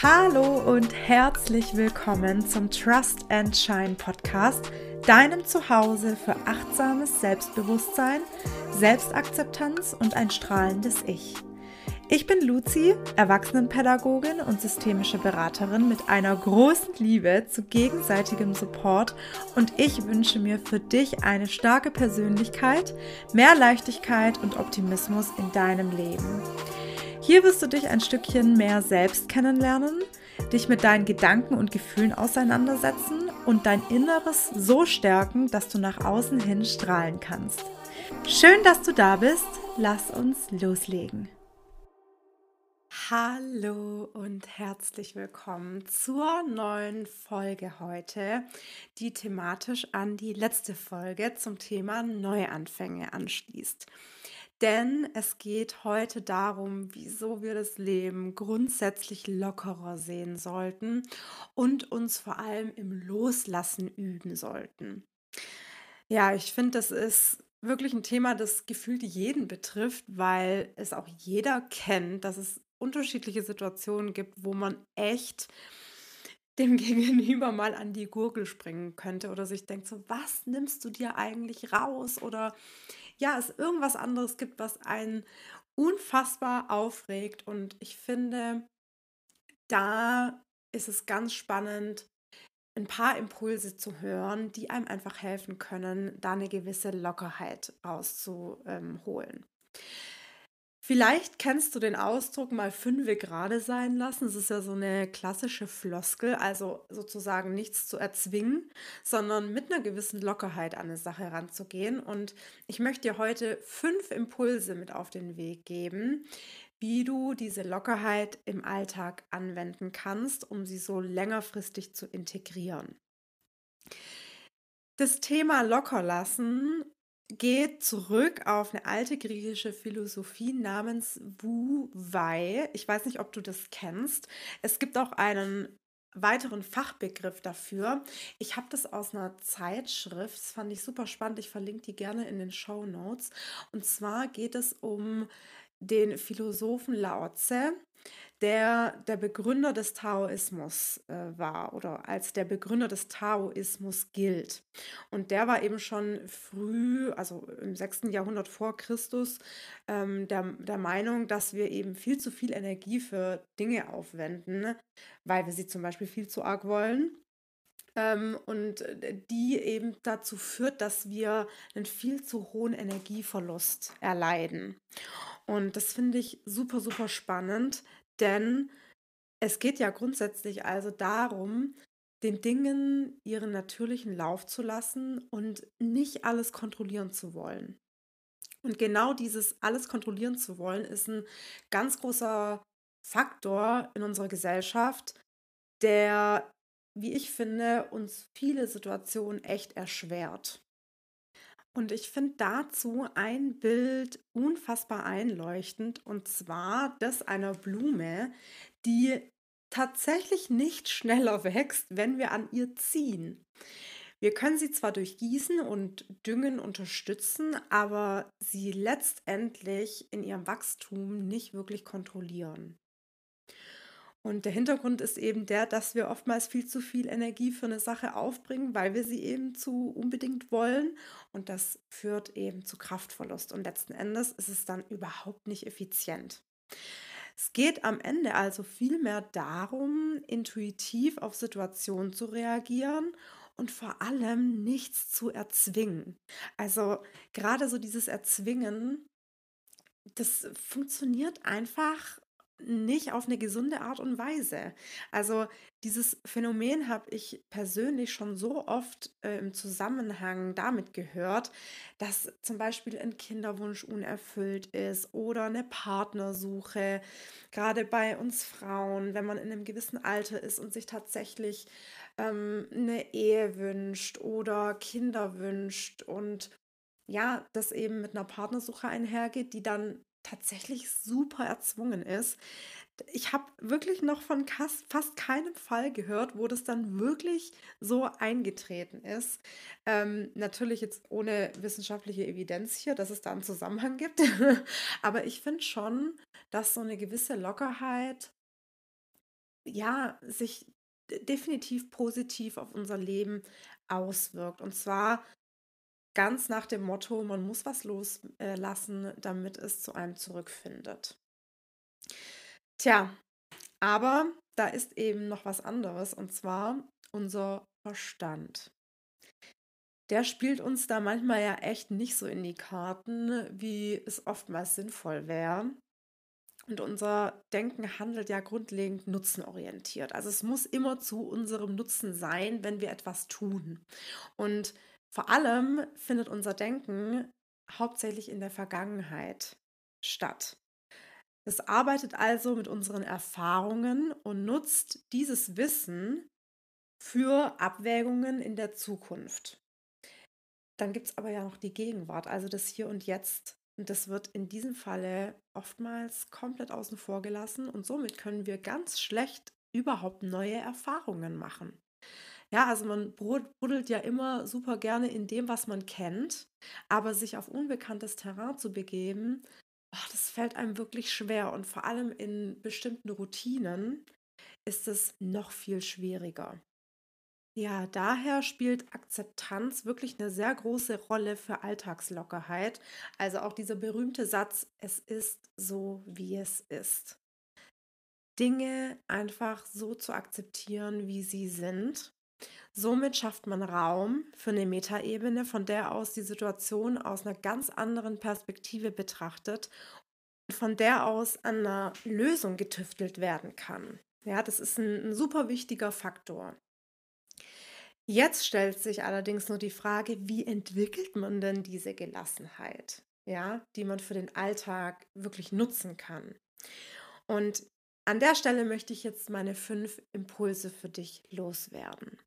Hallo und herzlich willkommen zum Trust and Shine Podcast, deinem Zuhause für achtsames Selbstbewusstsein, Selbstakzeptanz und ein strahlendes Ich. Ich bin Luzi, Erwachsenenpädagogin und systemische Beraterin mit einer großen Liebe zu gegenseitigem Support und ich wünsche mir für dich eine starke Persönlichkeit, mehr Leichtigkeit und Optimismus in deinem Leben. Hier wirst du dich ein Stückchen mehr selbst kennenlernen, dich mit deinen Gedanken und Gefühlen auseinandersetzen und dein Inneres so stärken, dass du nach außen hin strahlen kannst. Schön, dass du da bist. Lass uns loslegen. Hallo und herzlich willkommen zur neuen Folge heute, die thematisch an die letzte Folge zum Thema Neuanfänge anschließt. Denn es geht heute darum, wieso wir das Leben grundsätzlich lockerer sehen sollten und uns vor allem im Loslassen üben sollten. Ja, ich finde, das ist wirklich ein Thema, das gefühlt jeden betrifft, weil es auch jeder kennt, dass es unterschiedliche Situationen gibt, wo man echt dem Gegenüber mal an die Gurgel springen könnte oder sich denkt so, was nimmst du dir eigentlich raus oder ja, es irgendwas anderes gibt, was einen unfassbar aufregt. Und ich finde, da ist es ganz spannend, ein paar Impulse zu hören, die einem einfach helfen können, da eine gewisse Lockerheit rauszuholen. Vielleicht kennst du den Ausdruck mal fünfe gerade sein lassen. Das ist ja so eine klassische Floskel, also sozusagen nichts zu erzwingen, sondern mit einer gewissen Lockerheit an eine Sache heranzugehen. Und ich möchte dir heute fünf Impulse mit auf den Weg geben, wie du diese Lockerheit im Alltag anwenden kannst, um sie so längerfristig zu integrieren. Das Thema Lockerlassen geht zurück auf eine alte griechische Philosophie namens Wu Wei. Ich weiß nicht, ob du das kennst. Es gibt auch einen weiteren Fachbegriff dafür. Ich habe das aus einer Zeitschrift, das fand ich super spannend. Ich verlinke die gerne in den Show Notes. Und zwar geht es um den Philosophen Lao Tse der der Begründer des Taoismus äh, war oder als der Begründer des Taoismus gilt. Und der war eben schon früh, also im 6. Jahrhundert vor Christus, ähm, der, der Meinung, dass wir eben viel zu viel Energie für Dinge aufwenden, weil wir sie zum Beispiel viel zu arg wollen ähm, und die eben dazu führt, dass wir einen viel zu hohen Energieverlust erleiden. Und das finde ich super, super spannend, denn es geht ja grundsätzlich also darum, den Dingen ihren natürlichen Lauf zu lassen und nicht alles kontrollieren zu wollen. Und genau dieses alles kontrollieren zu wollen ist ein ganz großer Faktor in unserer Gesellschaft, der, wie ich finde, uns viele Situationen echt erschwert. Und ich finde dazu ein Bild unfassbar einleuchtend, und zwar das einer Blume, die tatsächlich nicht schneller wächst, wenn wir an ihr ziehen. Wir können sie zwar durch Gießen und Düngen unterstützen, aber sie letztendlich in ihrem Wachstum nicht wirklich kontrollieren. Und der Hintergrund ist eben der, dass wir oftmals viel zu viel Energie für eine Sache aufbringen, weil wir sie eben zu unbedingt wollen. Und das führt eben zu Kraftverlust. Und letzten Endes ist es dann überhaupt nicht effizient. Es geht am Ende also vielmehr darum, intuitiv auf Situationen zu reagieren und vor allem nichts zu erzwingen. Also gerade so dieses Erzwingen, das funktioniert einfach nicht auf eine gesunde Art und Weise. Also dieses Phänomen habe ich persönlich schon so oft äh, im Zusammenhang damit gehört, dass zum Beispiel ein Kinderwunsch unerfüllt ist oder eine Partnersuche, gerade bei uns Frauen, wenn man in einem gewissen Alter ist und sich tatsächlich ähm, eine Ehe wünscht oder Kinder wünscht und ja, das eben mit einer Partnersuche einhergeht, die dann tatsächlich super erzwungen ist. Ich habe wirklich noch von fast keinem Fall gehört, wo das dann wirklich so eingetreten ist. Ähm, natürlich jetzt ohne wissenschaftliche Evidenz hier, dass es da einen Zusammenhang gibt. Aber ich finde schon, dass so eine gewisse Lockerheit ja, sich definitiv positiv auf unser Leben auswirkt. Und zwar ganz nach dem Motto, man muss was loslassen, damit es zu einem zurückfindet. Tja, aber da ist eben noch was anderes und zwar unser Verstand. Der spielt uns da manchmal ja echt nicht so in die Karten, wie es oftmals sinnvoll wäre. Und unser Denken handelt ja grundlegend nutzenorientiert. Also es muss immer zu unserem Nutzen sein, wenn wir etwas tun. Und vor allem findet unser Denken hauptsächlich in der Vergangenheit statt. Es arbeitet also mit unseren Erfahrungen und nutzt dieses Wissen für Abwägungen in der Zukunft. Dann gibt es aber ja noch die Gegenwart, also das Hier und Jetzt. Und das wird in diesem Falle oftmals komplett außen vor gelassen und somit können wir ganz schlecht überhaupt neue Erfahrungen machen. Ja, also man buddelt ja immer super gerne in dem, was man kennt, aber sich auf unbekanntes Terrain zu begeben, Oh, das fällt einem wirklich schwer und vor allem in bestimmten Routinen ist es noch viel schwieriger. Ja, daher spielt Akzeptanz wirklich eine sehr große Rolle für Alltagslockerheit. Also auch dieser berühmte Satz, es ist so, wie es ist. Dinge einfach so zu akzeptieren, wie sie sind Somit schafft man Raum für eine Metaebene, von der aus die Situation aus einer ganz anderen Perspektive betrachtet und von der aus an einer Lösung getüftelt werden kann. Ja, das ist ein, ein super wichtiger Faktor. Jetzt stellt sich allerdings nur die Frage, wie entwickelt man denn diese Gelassenheit, ja, die man für den Alltag wirklich nutzen kann. Und an der Stelle möchte ich jetzt meine fünf Impulse für dich loswerden.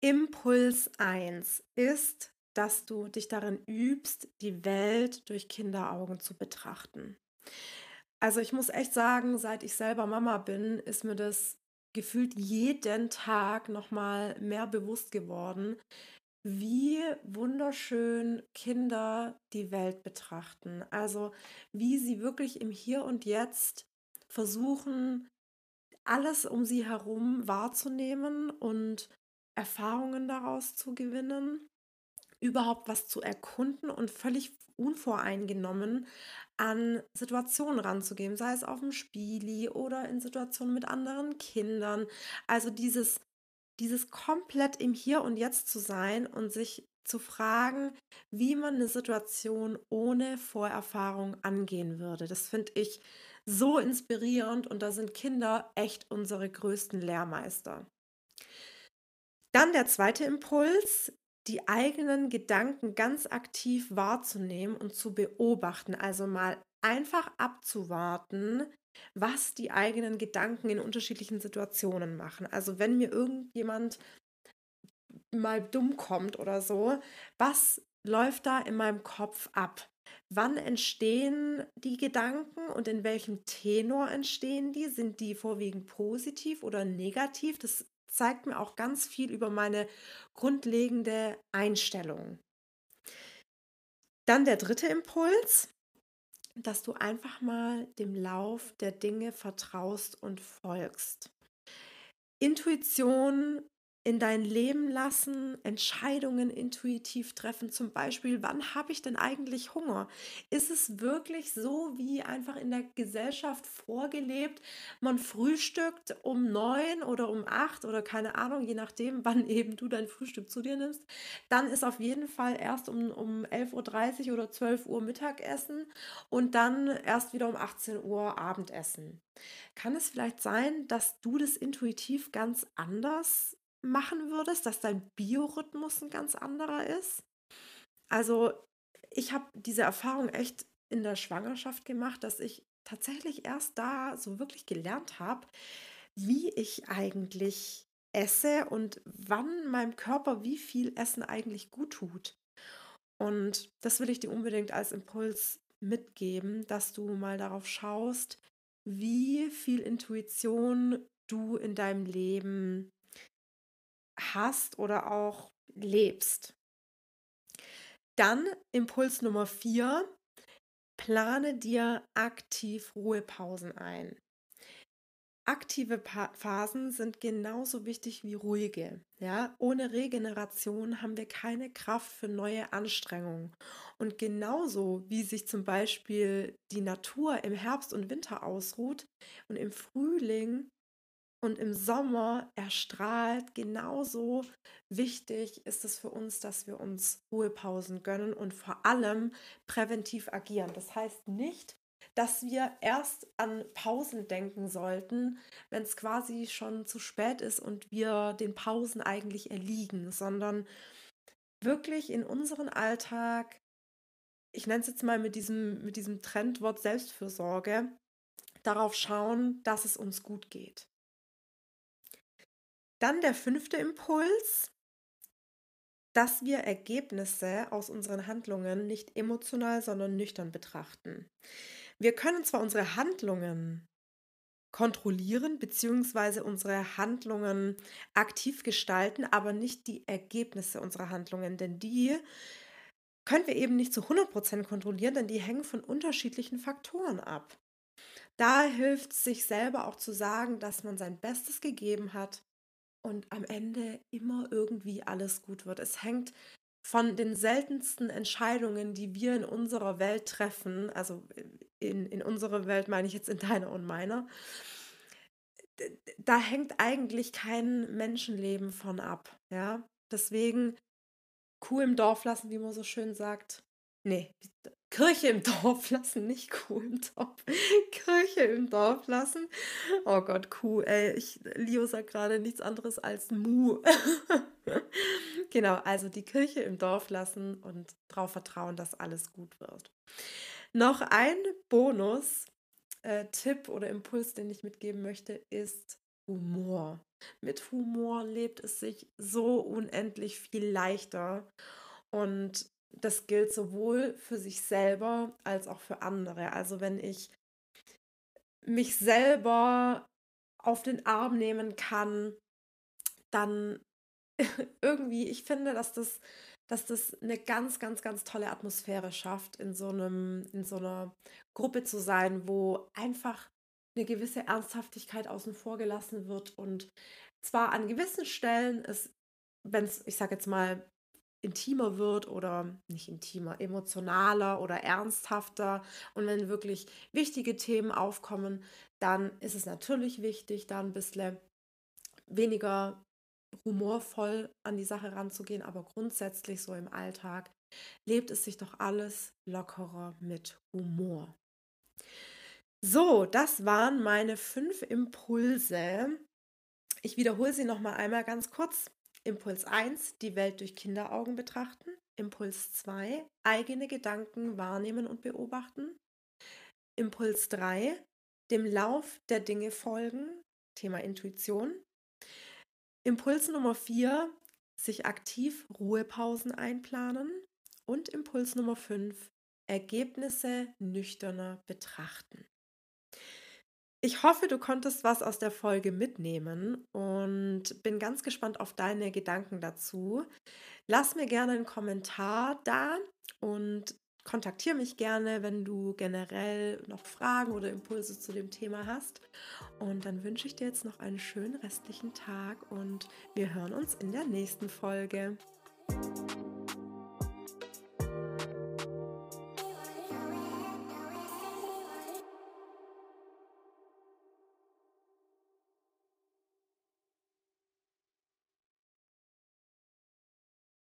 Impuls 1 ist, dass du dich darin übst, die Welt durch Kinderaugen zu betrachten. Also ich muss echt sagen, seit ich selber Mama bin, ist mir das gefühlt jeden Tag noch mal mehr bewusst geworden, wie wunderschön Kinder die Welt betrachten. Also wie sie wirklich im Hier und Jetzt versuchen, alles um sie herum wahrzunehmen und Erfahrungen daraus zu gewinnen, überhaupt was zu erkunden und völlig unvoreingenommen an Situationen ranzugehen, sei es auf dem Spieli oder in Situationen mit anderen Kindern. Also dieses, dieses komplett im Hier und Jetzt zu sein und sich zu fragen, wie man eine Situation ohne Vorerfahrung angehen würde. Das finde ich so inspirierend und da sind Kinder echt unsere größten Lehrmeister. Dann der zweite Impuls, die eigenen Gedanken ganz aktiv wahrzunehmen und zu beobachten, also mal einfach abzuwarten, was die eigenen Gedanken in unterschiedlichen Situationen machen. Also wenn mir irgendjemand mal dumm kommt oder so, was läuft da in meinem Kopf ab? Wann entstehen die Gedanken und in welchem Tenor entstehen die? Sind die vorwiegend positiv oder negativ? Das zeigt mir auch ganz viel über meine grundlegende Einstellung. Dann der dritte Impuls, dass du einfach mal dem Lauf der Dinge vertraust und folgst. Intuition in dein Leben lassen, Entscheidungen intuitiv treffen. Zum Beispiel, wann habe ich denn eigentlich Hunger? Ist es wirklich so, wie einfach in der Gesellschaft vorgelebt? Man frühstückt um neun oder um acht oder keine Ahnung, je nachdem, wann eben du dein Frühstück zu dir nimmst. Dann ist auf jeden Fall erst um, um 11.30 Uhr oder 12 Uhr Mittagessen und dann erst wieder um 18 Uhr Abendessen. Kann es vielleicht sein, dass du das intuitiv ganz anders machen würdest, dass dein Biorhythmus ein ganz anderer ist. Also ich habe diese Erfahrung echt in der Schwangerschaft gemacht, dass ich tatsächlich erst da so wirklich gelernt habe, wie ich eigentlich esse und wann meinem Körper wie viel Essen eigentlich gut tut. Und das will ich dir unbedingt als Impuls mitgeben, dass du mal darauf schaust, wie viel Intuition du in deinem Leben hast oder auch lebst. Dann Impuls Nummer vier, plane dir aktiv Ruhepausen ein. aktive pa Phasen sind genauso wichtig wie ruhige. Ja, ohne Regeneration haben wir keine Kraft für neue Anstrengungen. Und genauso wie sich zum Beispiel die Natur im Herbst und Winter ausruht und im Frühling und im Sommer erstrahlt, genauso wichtig ist es für uns, dass wir uns Ruhepausen gönnen und vor allem präventiv agieren. Das heißt nicht, dass wir erst an Pausen denken sollten, wenn es quasi schon zu spät ist und wir den Pausen eigentlich erliegen, sondern wirklich in unseren Alltag, ich nenne es jetzt mal mit diesem, mit diesem Trendwort Selbstfürsorge, darauf schauen, dass es uns gut geht. Dann der fünfte Impuls, dass wir Ergebnisse aus unseren Handlungen nicht emotional, sondern nüchtern betrachten. Wir können zwar unsere Handlungen kontrollieren bzw. unsere Handlungen aktiv gestalten, aber nicht die Ergebnisse unserer Handlungen, denn die können wir eben nicht zu 100% kontrollieren, denn die hängen von unterschiedlichen Faktoren ab. Da hilft es sich selber auch zu sagen, dass man sein Bestes gegeben hat und am Ende immer irgendwie alles gut wird. Es hängt von den seltensten Entscheidungen, die wir in unserer Welt treffen, also in, in unserer Welt meine ich jetzt in deiner und meiner, da hängt eigentlich kein Menschenleben von ab. Ja, deswegen Kuh im Dorf lassen, wie man so schön sagt. Nee, Kirche im Dorf lassen, nicht Kuh im Dorf. Kirche im Dorf lassen. Oh Gott, Kuh, ey, ich, Leo sagt gerade nichts anderes als Mu. genau, also die Kirche im Dorf lassen und darauf vertrauen, dass alles gut wird. Noch ein Bonus-Tipp äh, oder Impuls, den ich mitgeben möchte, ist Humor. Mit Humor lebt es sich so unendlich viel leichter. Und das gilt sowohl für sich selber als auch für andere. Also wenn ich mich selber auf den Arm nehmen kann, dann irgendwie, ich finde, dass das, dass das eine ganz, ganz, ganz tolle Atmosphäre schafft, in so einem, in so einer Gruppe zu sein, wo einfach eine gewisse Ernsthaftigkeit außen vor gelassen wird und zwar an gewissen Stellen ist, wenn es, ich sage jetzt mal, intimer wird oder nicht intimer, emotionaler oder ernsthafter. Und wenn wirklich wichtige Themen aufkommen, dann ist es natürlich wichtig, da ein bisschen weniger humorvoll an die Sache ranzugehen, aber grundsätzlich so im Alltag lebt es sich doch alles lockerer mit Humor. So, das waren meine fünf Impulse. Ich wiederhole sie noch mal einmal ganz kurz. Impuls 1, die Welt durch Kinderaugen betrachten. Impuls 2, eigene Gedanken wahrnehmen und beobachten. Impuls 3, dem Lauf der Dinge folgen. Thema Intuition. Impuls Nummer 4, sich aktiv Ruhepausen einplanen. Und Impuls Nummer 5, Ergebnisse nüchterner betrachten. Ich hoffe, du konntest was aus der Folge mitnehmen und bin ganz gespannt auf deine Gedanken dazu. Lass mir gerne einen Kommentar da und kontaktiere mich gerne, wenn du generell noch Fragen oder Impulse zu dem Thema hast. Und dann wünsche ich dir jetzt noch einen schönen restlichen Tag und wir hören uns in der nächsten Folge.